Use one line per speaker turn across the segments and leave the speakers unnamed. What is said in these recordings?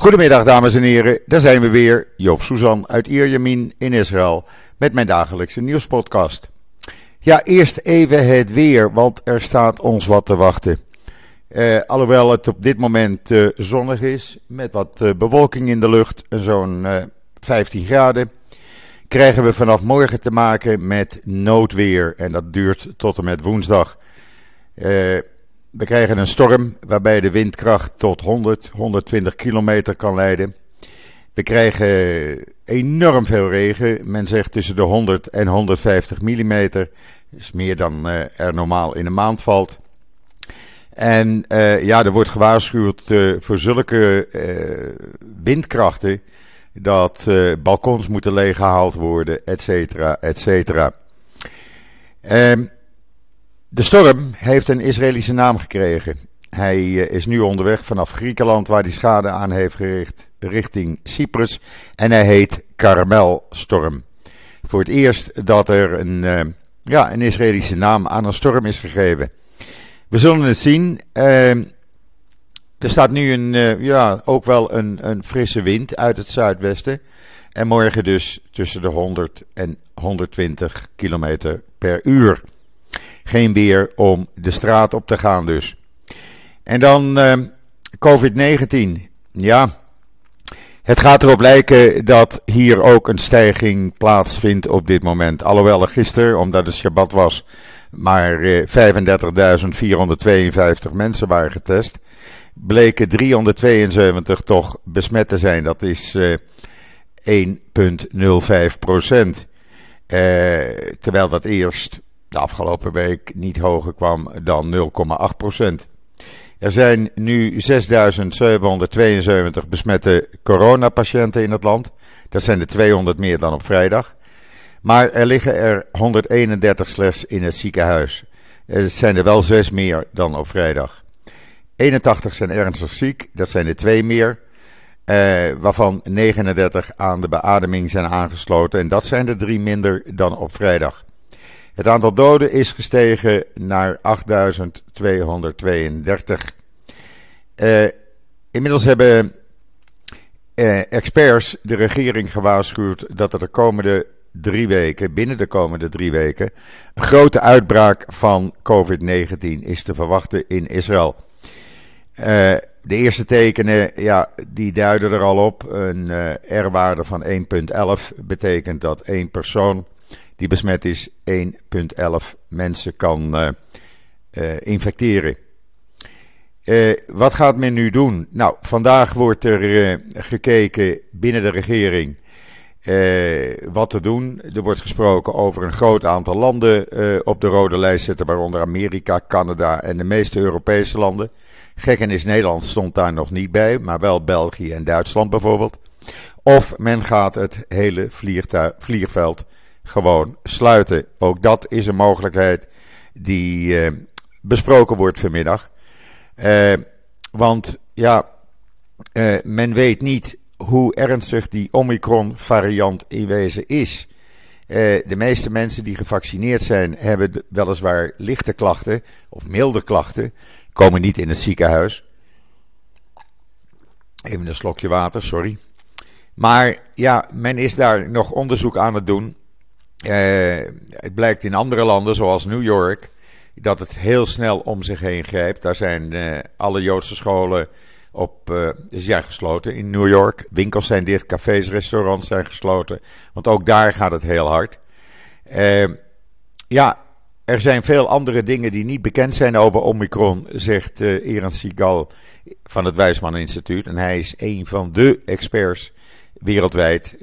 Goedemiddag dames en heren, daar zijn we weer. Joop Suzan uit Ierjemien in Israël met mijn dagelijkse nieuwspodcast. Ja, eerst even het weer, want er staat ons wat te wachten. Uh, alhoewel het op dit moment uh, zonnig is, met wat uh, bewolking in de lucht, zo'n 15 graden, krijgen we vanaf morgen te maken met noodweer. En dat duurt tot en met woensdag. We krijgen een storm waarbij de windkracht tot 100, 120 kilometer kan leiden. We krijgen enorm veel regen. Men zegt tussen de 100 en 150 millimeter. Is meer dan uh, er normaal in een maand valt. En uh, ja, er wordt gewaarschuwd uh, voor zulke windkrachten dat balkons moeten leeggehaald worden, et cetera, et cetera. Ehm, de storm heeft een Israëlische naam gekregen. Hij eh, is nu onderweg vanaf Griekenland, waar hij schade aan heeft gericht, richting Cyprus. En hij heet Karmelstorm. Voor het eerst dat er een, uh, ja, een Israëlische naam aan een storm is gegeven. We zullen het zien. Uh, er staat nu een, uh, ja, ook wel een, een frisse wind uit het zuidwesten. En morgen dus tussen de 100 en 120 kilometer per uur geen weer om de straat op te gaan dus. En dan uh, COVID-19. Ja, het gaat erop lijken dat hier ook een stijging plaatsvindt op dit moment. Alhoewel er gisteren, omdat het Shabbat was, maar uh, eh, 35.452 mensen waren getest, bleken 372 toch besmet te zijn. Dat is uh, eh, 1,05 procent. terwijl dat eerst de afgelopen week niet hoger kwam dan 0,8% Er zijn nu 6.772 besmette coronapatiënten in het land. Dat zijn er 200 meer dan op vrijdag. Maar er liggen er 131 slechts in het ziekenhuis. Er zijn er wel 6 meer dan op vrijdag. 81 zijn ernstig ziek, dat zijn er 2 meer. Eh, waarvan 39 aan de beademing zijn aangesloten. En dat zijn er 3 minder dan op vrijdag. Het aantal doden is gestegen naar 8232. Uh, eh, inmiddels hebben uh, experts de regering gewaarschuwd dat er de komende drie weken, binnen de komende drie weken, een grote uitbraak van COVID-19 is te verwachten in Israël. Uh, de eerste tekenen, ja, die duiden er al op. Een R-waarde van 1,11 betekent dat één persoon die besmet is 1,11 mensen kan uh, uh, infecteren. Uh, wat gaat men nu doen? Nou, vandaag wordt er gekeken binnen de regering wat te doen. Er wordt gesproken over een groot aantal landen op de rode lijst zetten, waaronder Amerika, Canada en de meeste Europese landen. Gekken is Nederland stond daar nog niet bij, maar wel België en Duitsland bijvoorbeeld. Of men gaat het hele vliegveld gewoon sluiten. Ook dat is een mogelijkheid die uh, besproken wordt vanmiddag. Uh, want ja, uh, men weet niet hoe ernstig die Omicron-variant in wezen is. de meeste mensen die gevaccineerd zijn, hebben weliswaar lichte klachten of milde klachten, komen niet in het ziekenhuis. Even een slokje water, sorry. Maar ja, men is daar nog onderzoek aan het doen. Uh, het blijkt in andere landen, zoals New York, dat het heel snel om zich heen grijpt. Daar zijn uh, alle Joodse scholen op, uh, gesloten in New York. Winkels zijn dicht, cafés, restaurants zijn gesloten. Want ook daar gaat het heel hard. ja, er zijn veel andere dingen die niet bekend zijn over Omicron, zegt uh, Eran Sigal van het Wijsman Instituut. En hij is een van de experts wereldwijd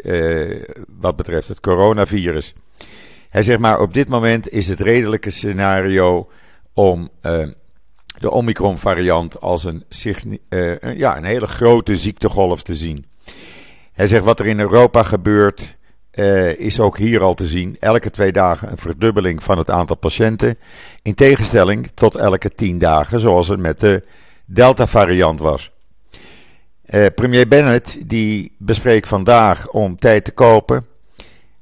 wat betreft het coronavirus. Hij zegt maar, op dit moment is het redelijke scenario om uh, de Omicron-variant als een, uh, ja, een hele grote ziektegolf te zien. Hij zegt, wat er in Europa gebeurt, uh, is ook hier al te zien. Elke twee dagen een verdubbeling van het aantal patiënten. In tegenstelling tot elke tien dagen, zoals het met de Delta-variant was. Premier Bennett die bespreekt vandaag om tijd te kopen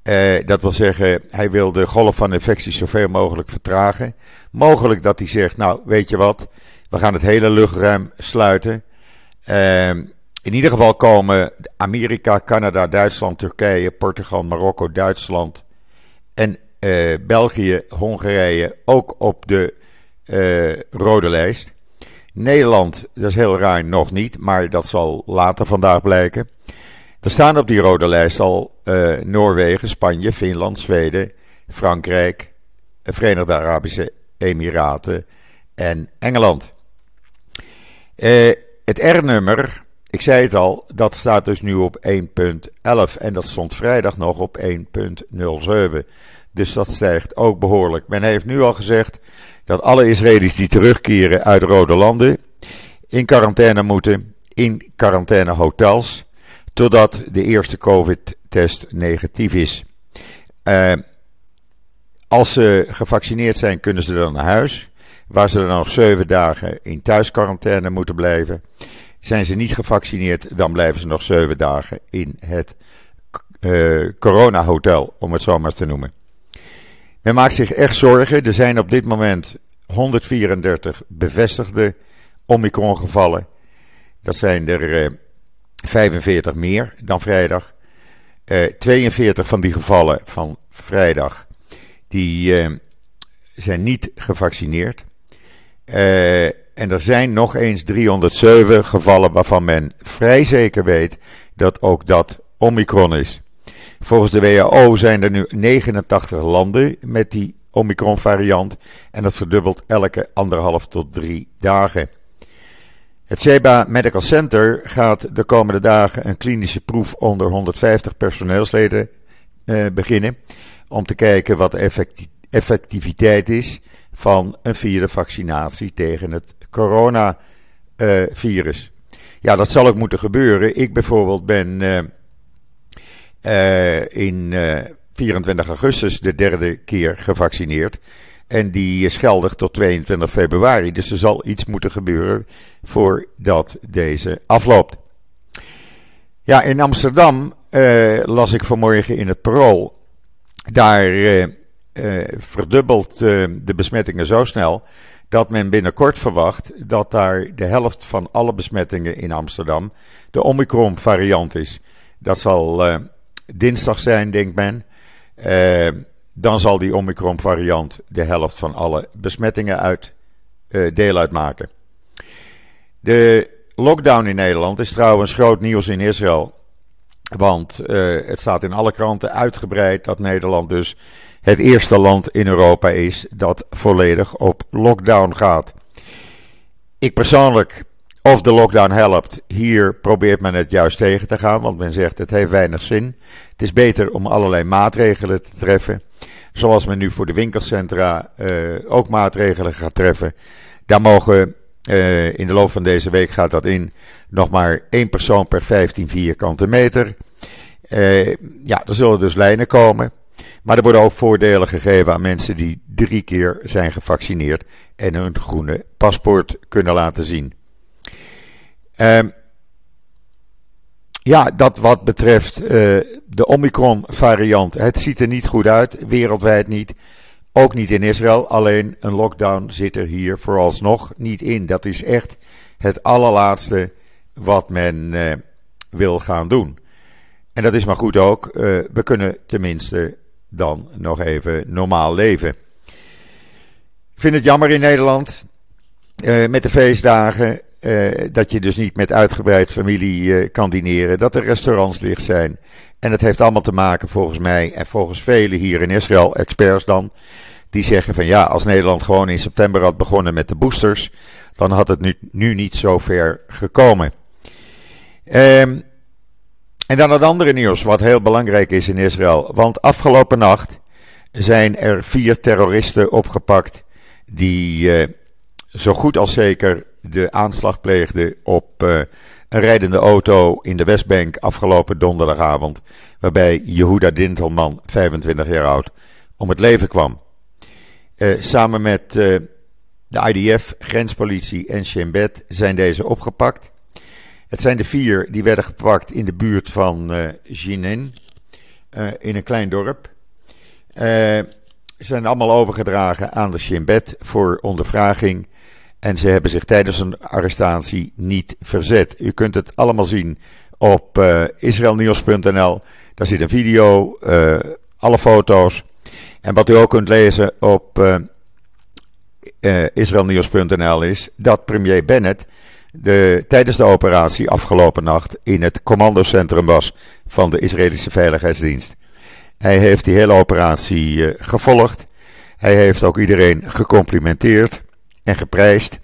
uh, dat wil zeggen, hij wil de golf van infecties zoveel mogelijk vertragen. Mogelijk dat hij zegt, nou weet je wat, we gaan het hele luchtruim sluiten. Uh, In ieder geval komen Amerika, Canada, Duitsland, Turkije, Portugal, Marokko, Duitsland en uh, België, Hongarije ook op de uh, rode lijst. Nederland, dat is heel raar, nog niet, maar dat zal later vandaag blijken. Er staan op die rode lijst al uh, Noorwegen, Spanje, Finland, Zweden, Frankrijk, Verenigde Arabische Emiraten en Engeland. Uh, het R-nummer, ik zei het al, dat staat dus nu op 1.11 en dat stond vrijdag nog op 1.07. Dus dat stijgt ook behoorlijk. Men heeft nu al gezegd dat alle Israëli's die terugkeren uit rode landen in quarantaine moeten, in quarantainehotels, totdat de eerste COVID-test negatief is. Uh, als ze gevaccineerd zijn, kunnen ze dan naar huis, waar ze dan nog zeven dagen in thuisquarantaine moeten blijven. Zijn ze niet gevaccineerd, dan blijven ze nog zeven dagen in het uh, corona-hotel, om het zo maar te noemen. Men maakt zich echt zorgen. Er zijn op dit moment 134 bevestigde Omicron-gevallen. Dat zijn er uh, 45 meer dan vrijdag. Uh, eh, 42 van die gevallen van vrijdag die uh, zijn niet gevaccineerd. Uh, en er zijn nog eens 307 gevallen waarvan men vrij zeker weet dat ook dat Omicron is. Volgens de WHO zijn er nu 89 landen met die Omicron variant en dat verdubbelt elke anderhalf tot drie dagen. Het Sheba Medical Center gaat de komende dagen een klinische proef onder 150 personeelsleden eh, beginnen. Om te kijken wat de effectiviteit is van een vierde vaccinatie tegen het coronavirus. ja, dat zal ook moeten gebeuren. Ik bijvoorbeeld ben uh, uh, in 24 augustus de derde keer gevaccineerd. En die is geldig tot 22 februari. Dus er zal iets moeten gebeuren voordat deze afloopt. Ja, in Amsterdam uh, las ik vanmorgen in het parool. Daar uh, verdubbelt de besmettingen zo snel dat men binnenkort verwacht dat daar de helft van alle besmettingen in Amsterdam de Omicron variant is. Dat zal dinsdag zijn, denkt men dan zal die Omicron variant de helft van alle besmettingen uit, uh, deel uitmaken. De lockdown in Nederland is trouwens groot nieuws in Israël. Want uh, het staat in alle kranten uitgebreid dat Nederland dus het eerste land in Europa is dat volledig op lockdown gaat. Ik persoonlijk, of de lockdown helpt, hier probeert men het juist tegen te gaan, want men zegt het heeft weinig zin. Het is beter om allerlei maatregelen te treffen. Zoals men nu voor de winkelcentra uh, ook maatregelen gaat treffen. Daar mogen uh, in de loop van deze week gaat dat in nog maar één persoon per 15 vierkante meter. Uh, ja, er zullen dus lijnen komen. Maar er worden ook voordelen gegeven aan mensen die drie keer zijn gevaccineerd en hun groene paspoort kunnen laten zien. Uh, ja, dat wat betreft uh, de Omicron-variant. Het ziet er niet goed uit, wereldwijd niet. Ook niet in Israël. Alleen een lockdown zit er hier vooralsnog niet in. Dat is echt het allerlaatste wat men uh, wil gaan doen. En dat is maar goed ook. Uh, we kunnen tenminste dan nog even normaal leven. Ik vind het jammer in Nederland. met de feestdagen. Uh, dat je dus niet met uitgebreid familie uh, kan dineren. Dat er restaurants dicht zijn. En het heeft allemaal te maken volgens mij en volgens velen hier in Israël, experts dan. Die zeggen van ja, als Nederland gewoon in september had begonnen met de boosters. Dan had het nu, nu niet zo ver gekomen. Um, en dan het andere nieuws wat heel belangrijk is in Israël. Want afgelopen nacht zijn er vier terroristen opgepakt. Die uh, zo goed als zeker de aanslag pleegde op uh, een rijdende auto in de Westbank afgelopen donderdagavond. Waarbij Jehuda Dintelman, 25 jaar oud, om het leven kwam. Uh, samen met uh, de IDF, grenspolitie en Shin Bet zijn deze opgepakt. Het zijn de vier die werden gepakt in de buurt van uh, Jinin, in een klein dorp. Ze zijn allemaal overgedragen aan de Shin Bet voor ondervraging En ze hebben zich tijdens een arrestatie niet verzet. U kunt het allemaal zien op uh, israelnieuws.nl. Daar zit een video, uh, alle foto's. En wat u ook kunt lezen op uh, uh, israelnieuws.nl is dat premier Bennett de, tijdens de operatie afgelopen nacht in het commandocentrum was van de Israëlische Veiligheidsdienst. Hij heeft die hele operatie gevolgd. Hij heeft ook iedereen gecomplimenteerd en geprijsd.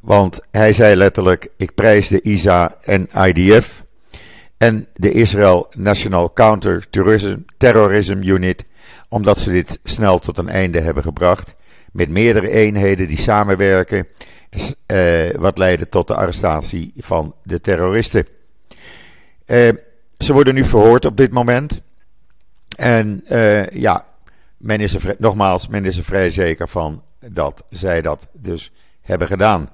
Want hij zei letterlijk: Ik prijs de ISA en IDF en de Israel National Counter Terrorism Unit, omdat ze dit snel tot een einde hebben gebracht. Met meerdere eenheden die samenwerken, uh, wat leidde tot de arrestatie van de terroristen. Uh, ze worden nu verhoord op dit moment. En uh, ja, men is nogmaals, men is er vrij zeker van dat zij dat dus hebben gedaan.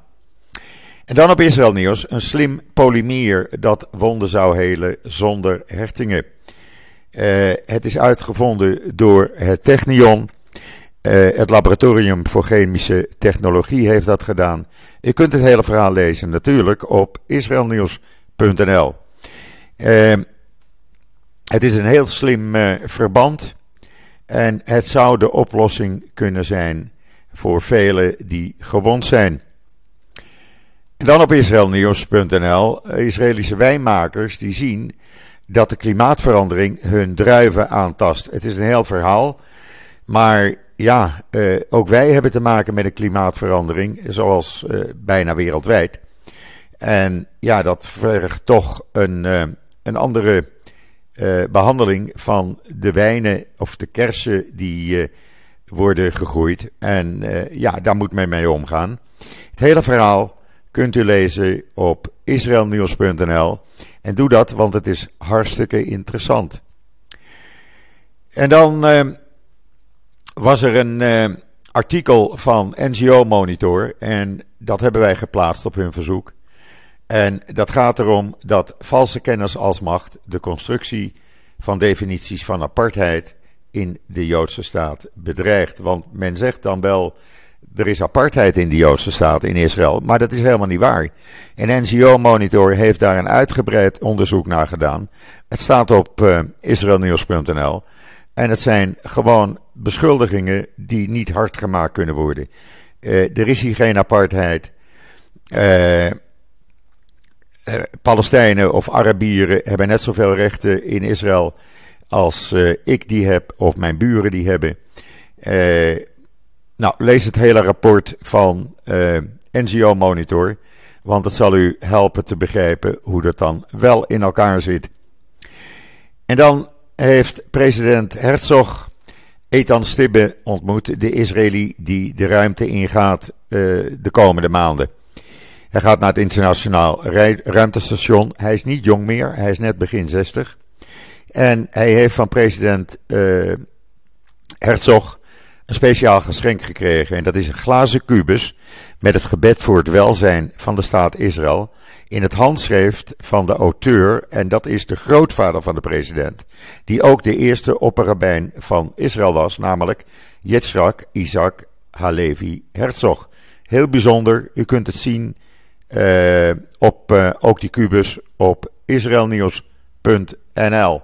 En dan op Israël nieuws, een slim polymier dat wonden zou helen zonder hertingen. Uh, het is uitgevonden door het Technion. Uh, het Laboratorium voor Chemische Technologie heeft dat gedaan. U kunt het hele verhaal lezen natuurlijk op israelnieuws.nl. Uh, het is een heel slim verband. En het zou de oplossing kunnen zijn voor velen die gewond zijn. En dan op israelnieuws.nl. Israëlische wijnmakers die zien dat de klimaatverandering hun druiven aantast. Het is een heel verhaal. Maar ja, eh, ook wij hebben te maken met een klimaatverandering, zoals eh, bijna wereldwijd. En ja, dat vergt toch een, uh, een andere behandeling van de wijnen of de kersen die worden gegroeid. En ja, daar moet men mee omgaan. Het hele verhaal kunt u lezen op israelnieuws.nl. En doe dat, want het is hartstikke interessant. En dan uh, was er een uh, artikel van NGO Monitor. En dat hebben wij geplaatst op hun verzoek. En dat gaat erom dat valse kennis als macht de constructie van definities van apartheid in de Joodse staat bedreigt. Want men zegt dan wel er is apartheid in de Joodse staat in Israël, maar dat is helemaal niet waar. En NGO Monitor heeft daar een uitgebreid onderzoek naar gedaan. Het staat op uh, israelnieuws.nl. En het zijn gewoon beschuldigingen die niet hard gemaakt kunnen worden. Uh, er is hier geen apartheid. Uh, Palestijnen of Arabieren hebben net zoveel rechten in Israël als ik die heb of mijn buren die hebben. Nou, lees het hele rapport van eh, NGO Monitor, want het zal u helpen te begrijpen hoe dat dan wel in elkaar zit. En dan heeft president Herzog Ethan Stibbe ontmoet, de Israëli die de ruimte ingaat de komende maanden. Hij gaat naar het internationaal ruimtestation. Hij is niet jong meer, hij is net begin 60. En hij heeft van president uh, Herzog een speciaal geschenk gekregen. En dat is een glazen kubus met het gebed voor het welzijn van de staat Israël. In het handschrift van de auteur, en dat is de grootvader van de president. Die ook de eerste opperrabijn van Israël was, namelijk Yitzhak Isaac Halevi Herzog. Heel bijzonder, u kunt het zien uh, op uh, ook die kubus op israelnieuws.nl.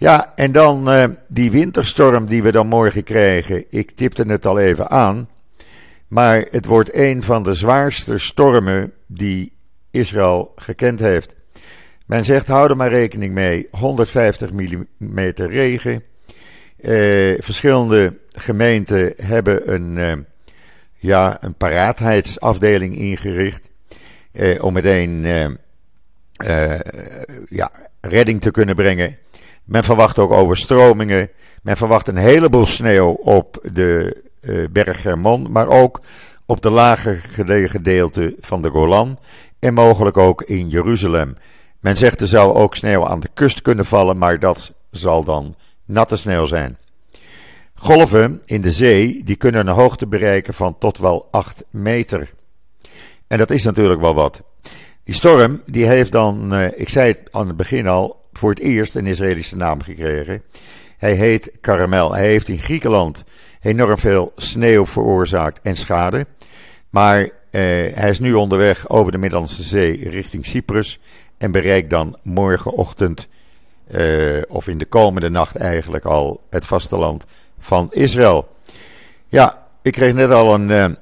Ja, en dan uh, die winterstorm die we dan morgen krijgen. Ik tipte het al even aan. Maar het wordt een van de zwaarste stormen die Israël gekend heeft. Men zegt, hou er maar rekening mee. 150 mm regen. Uh, verschillende gemeenten hebben een, uh, ja, een paraatheidsafdeling ingericht. om meteen ja, redding te kunnen brengen men verwacht ook overstromingen. Men verwacht een heleboel sneeuw op de uh, berg Hermon, maar ook op de lager gedeelte van de Golan en mogelijk ook in Jeruzalem. Men zegt er zou ook sneeuw aan de kust kunnen vallen, maar dat zal dan natte sneeuw zijn. Golven in de zee die kunnen een hoogte bereiken van tot wel 8 meter. En dat is natuurlijk wel wat. Die storm die heeft dan, uh, ik zei het aan het begin al, voor het eerst een Israëlische naam gekregen. Hij heet Karamel. Hij heeft in Griekenland enorm veel sneeuw veroorzaakt en schade. Maar hij is nu onderweg over de Middellandse Zee richting Cyprus en bereikt dan morgenochtend, of in de komende nacht eigenlijk al, het vasteland van Israël. Ja, ik kreeg net al een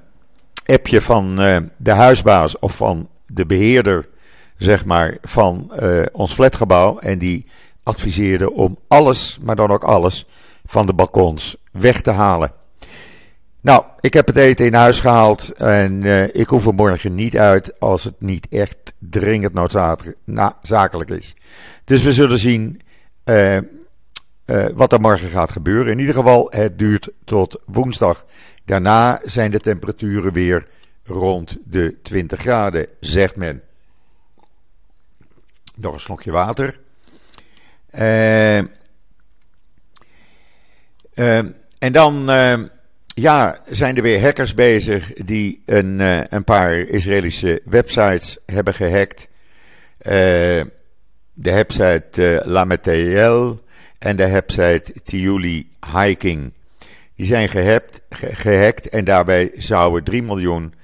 appje van de huisbaas of van de beheerder, zeg maar, van ons flatgebouw. En die adviseerde om alles, maar dan ook alles, van de balkons weg te halen. Nou, ik heb het eten in huis gehaald en uh, ik hoef er morgen niet uit als het niet echt dringend noodzakelijk is. Dus we zullen zien uh, wat er morgen gaat gebeuren. In ieder geval, het duurt tot woensdag. Daarna zijn de temperaturen weer rond de 20 graden, zegt men. Nog een slokje water. Uh, en dan uh, ja, zijn er weer hackers bezig die een, een paar Israëlische websites hebben gehackt. de website Lametel en de website Tiuli Hiking. Die zijn gehackt, gehackt en daarbij zouden 3 miljoen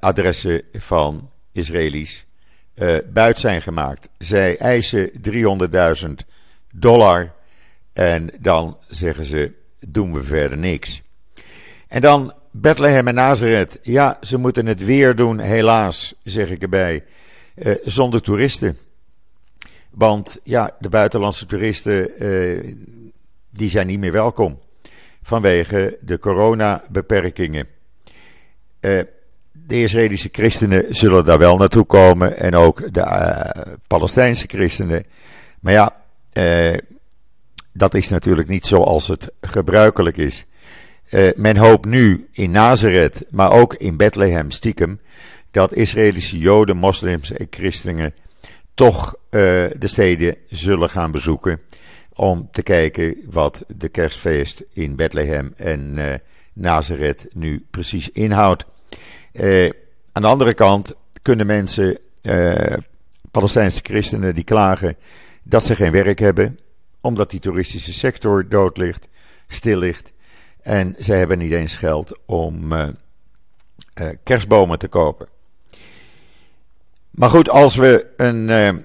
adressen van Israëli's uh, buit zijn gemaakt. Zij eisen 300.000 dollar en dan zeggen ze: doen we verder niks. En dan Bethlehem en Nazareth. Ja, ze moeten het weer doen, helaas, zeg ik erbij, uh, zonder toeristen. Want ja, de buitenlandse toeristen uh, die zijn niet meer welkom vanwege de coronabeperkingen. Uh, de Israëlische christenen zullen daar wel naartoe komen en ook de uh, Palestijnse christenen. Maar ja, uh, dat is natuurlijk niet zoals het gebruikelijk is. Uh, men hoopt nu in Nazareth, maar ook in Bethlehem stiekem, dat Israëlische Joden, moslims en christenen toch de steden zullen gaan bezoeken. Om te kijken wat de kerstfeest in Bethlehem en Nazareth nu precies inhoudt. Uh, aan de andere kant kunnen mensen, uh, Palestijnse christenen, die klagen dat ze geen werk hebben, omdat die toeristische sector dood ligt, stil ligt. En ze hebben niet eens geld om uh, kerstbomen te kopen. Maar goed, als we een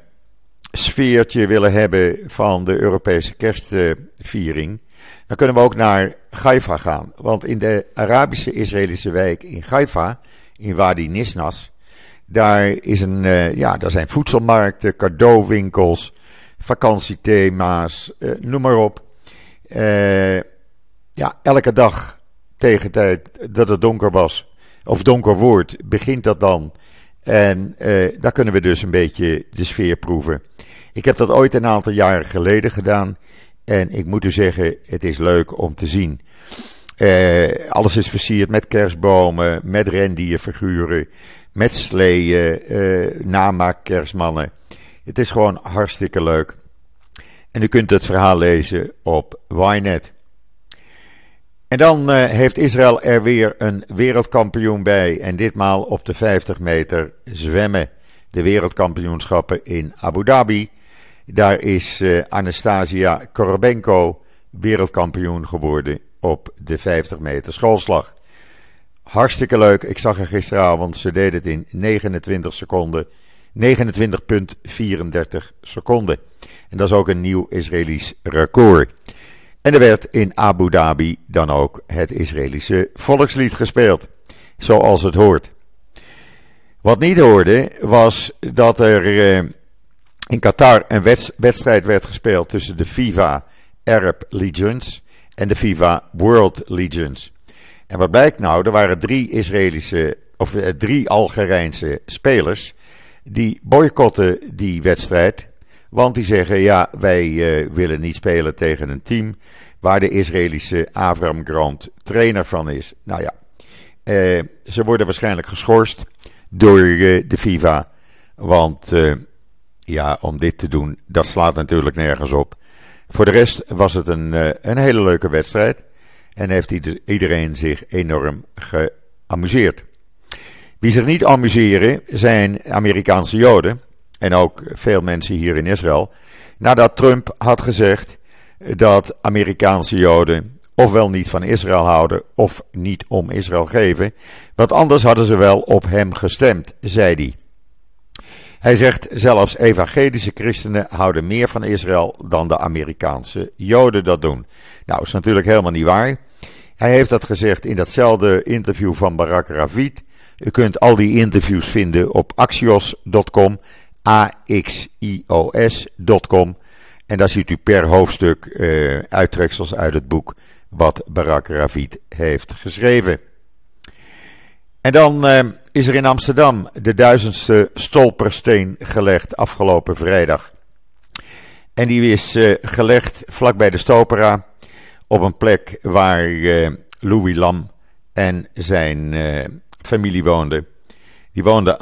sfeertje willen hebben van de Europese kerstviering, dan kunnen we ook naar Haifa gaan. Want in de Arabische Israëlische wijk in Haifa, in Wadi Nisnas, daar, is een, uh, ja, daar zijn voedselmarkten, cadeauwinkels, vakantiethema's, uh, noem maar op. Uh, ja, elke dag tegen tijd dat het donker was, of donker wordt, begint dat dan. En daar kunnen we dus een beetje de sfeer proeven. Ik heb dat ooit een aantal jaren geleden gedaan. En ik moet u zeggen, het is leuk om te zien. Uh, alles is versierd met kerstbomen, met rendierfiguren, met sleeën, uh, namaak kerstmannen. Het is gewoon hartstikke leuk. En u kunt het verhaal lezen op Ynet. En dan uh, heeft Israël er weer een wereldkampioen bij. En ditmaal op de 50 meter zwemmen. De wereldkampioenschappen in Abu Dhabi. Daar is uh, Anastasia Korobenko wereldkampioen geworden op de 50 meter schoolslag. Hartstikke leuk. Ik zag haar gisteravond. Ze deed het in 29 seconden. 29,34 seconden. En dat is ook een nieuw Israëlisch record. En er werd in Abu Dhabi dan ook het Israëlische volkslied gespeeld. Zoals het hoort. Wat niet hoorde was dat er eh, in Qatar een wedstrijd werd gespeeld tussen de FIFA Arab Legions en de FIFA World Legions. En wat blijkt nou? Er waren drie Israëlische, of eh, drie Algerijnse spelers die boycotten die wedstrijd. Want die zeggen, ja, wij uh, willen niet spelen tegen een team waar de Israëlische Avram Grant trainer van is. Nou ja, uh, ze worden waarschijnlijk geschorst door de FIFA. Want ja, om dit te doen, dat slaat natuurlijk nergens op. Voor de rest was het een, eh, een hele leuke wedstrijd. En heeft iedereen zich enorm geamuseerd. Wie zich niet amuseren zijn Amerikaanse Joden. En ook veel mensen hier in Israël. Nadat Trump had gezegd dat Amerikaanse Joden ofwel niet van Israël houden of niet om Israël geven, want anders hadden ze wel op hem gestemd, zei hij. Hij zegt zelfs evangelische christenen houden meer van Israël dan de Amerikaanse Joden dat doen. Nou, is natuurlijk helemaal niet waar. Hij heeft dat gezegd in datzelfde interview van Barak Ravid. U kunt al die interviews vinden op axios.com, A-X-I-O-S.com. En daar ziet u per hoofdstuk uh, uittreksels uit het boek wat Barak Ravid heeft geschreven. En dan uh, is er in Amsterdam de duizendste stolpersteen gelegd afgelopen vrijdag. En die is uh, gelegd vlakbij de Stopera op een plek waar uh, Louis Lam en zijn uh, familie woonden. Die woonden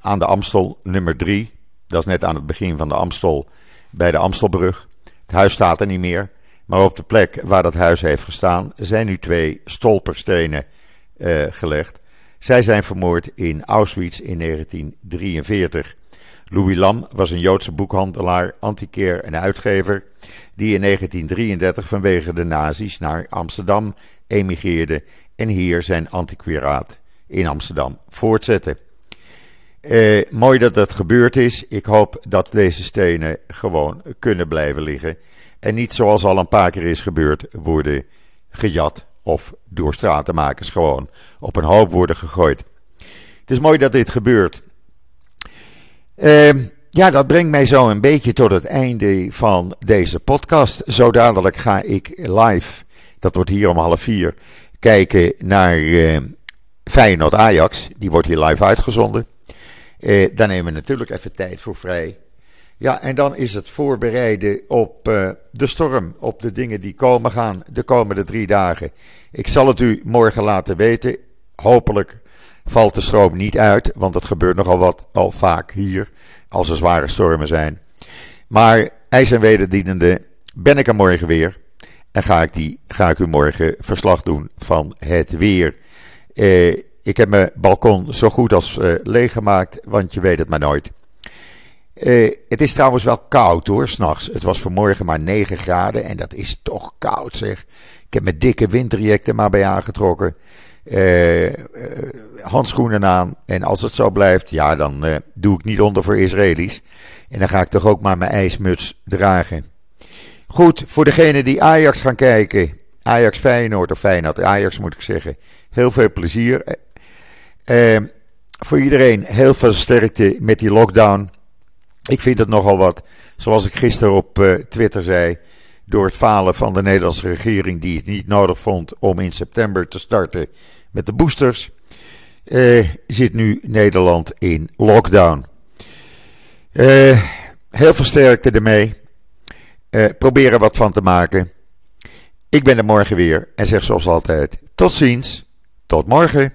aan de Amstel nummer 3. Dat is net aan het begin van de Amstel bij de Amstelbrug. Het huis staat er niet meer. Maar op de plek waar dat huis heeft gestaan zijn nu twee stolperstenen gelegd. Zij zijn vermoord in Auschwitz in 1943. Louis Lam was een Joodse boekhandelaar, antiquair en uitgever, die in 1933 vanwege de nazi's naar Amsterdam emigreerde en hier zijn antiquariaat in Amsterdam voortzette. Eh, mooi dat dat gebeurd is. Ik hoop dat deze stenen gewoon kunnen blijven liggen. En niet zoals al een paar keer is gebeurd, worden gejat of door stratenmakers gewoon op een hoop worden gegooid. Het is mooi dat dit gebeurt. Uh, ja, dat brengt mij zo een beetje tot het einde van deze podcast. Zo dadelijk ga ik live, dat wordt hier om half vier, kijken naar uh, Feyenoord Ajax. Die wordt hier live uitgezonden. Uh, daar nemen we natuurlijk even tijd voor vrij. Ja, en dan is het voorbereiden op uh, de storm, op de dingen die komen gaan de komende drie dagen. Ik zal het u morgen laten weten. Hopelijk valt de stroom niet uit, want dat gebeurt nogal wat al vaak hier als er zware stormen zijn. Maar ijs en wederdienende ben ik er morgen weer. En ga ik, die, ga ik u morgen verslag doen van het weer. Eh, ik heb mijn balkon zo goed als uh, leeg gemaakt, want je weet het maar nooit. Uh, het is trouwens wel koud hoor, s'nachts. Het was vanmorgen maar 9 graden en dat is toch koud zeg. Ik heb mijn dikke winterjekten maar bij aangetrokken. Uh, handschoenen aan. En als het zo blijft, ja, dan doe ik niet onder voor Israëli's. En dan ga ik toch ook maar mijn ijsmuts dragen. Goed, voor degenen die Ajax gaan kijken. Ajax Feyenoord of Feyenoord Ajax moet ik zeggen. Heel veel plezier. voor iedereen heel veel sterkte met die lockdown. Ik vind het nogal wat, zoals ik gisteren op uh, Twitter zei, door het falen van de Nederlandse regering die het niet nodig vond om in september te starten met de boosters, uh, zit nu Nederland in lockdown. Uh, heel versterkte ermee. probeer er wat van te maken. Ik ben er morgen weer en zeg zoals altijd: tot ziens, tot morgen.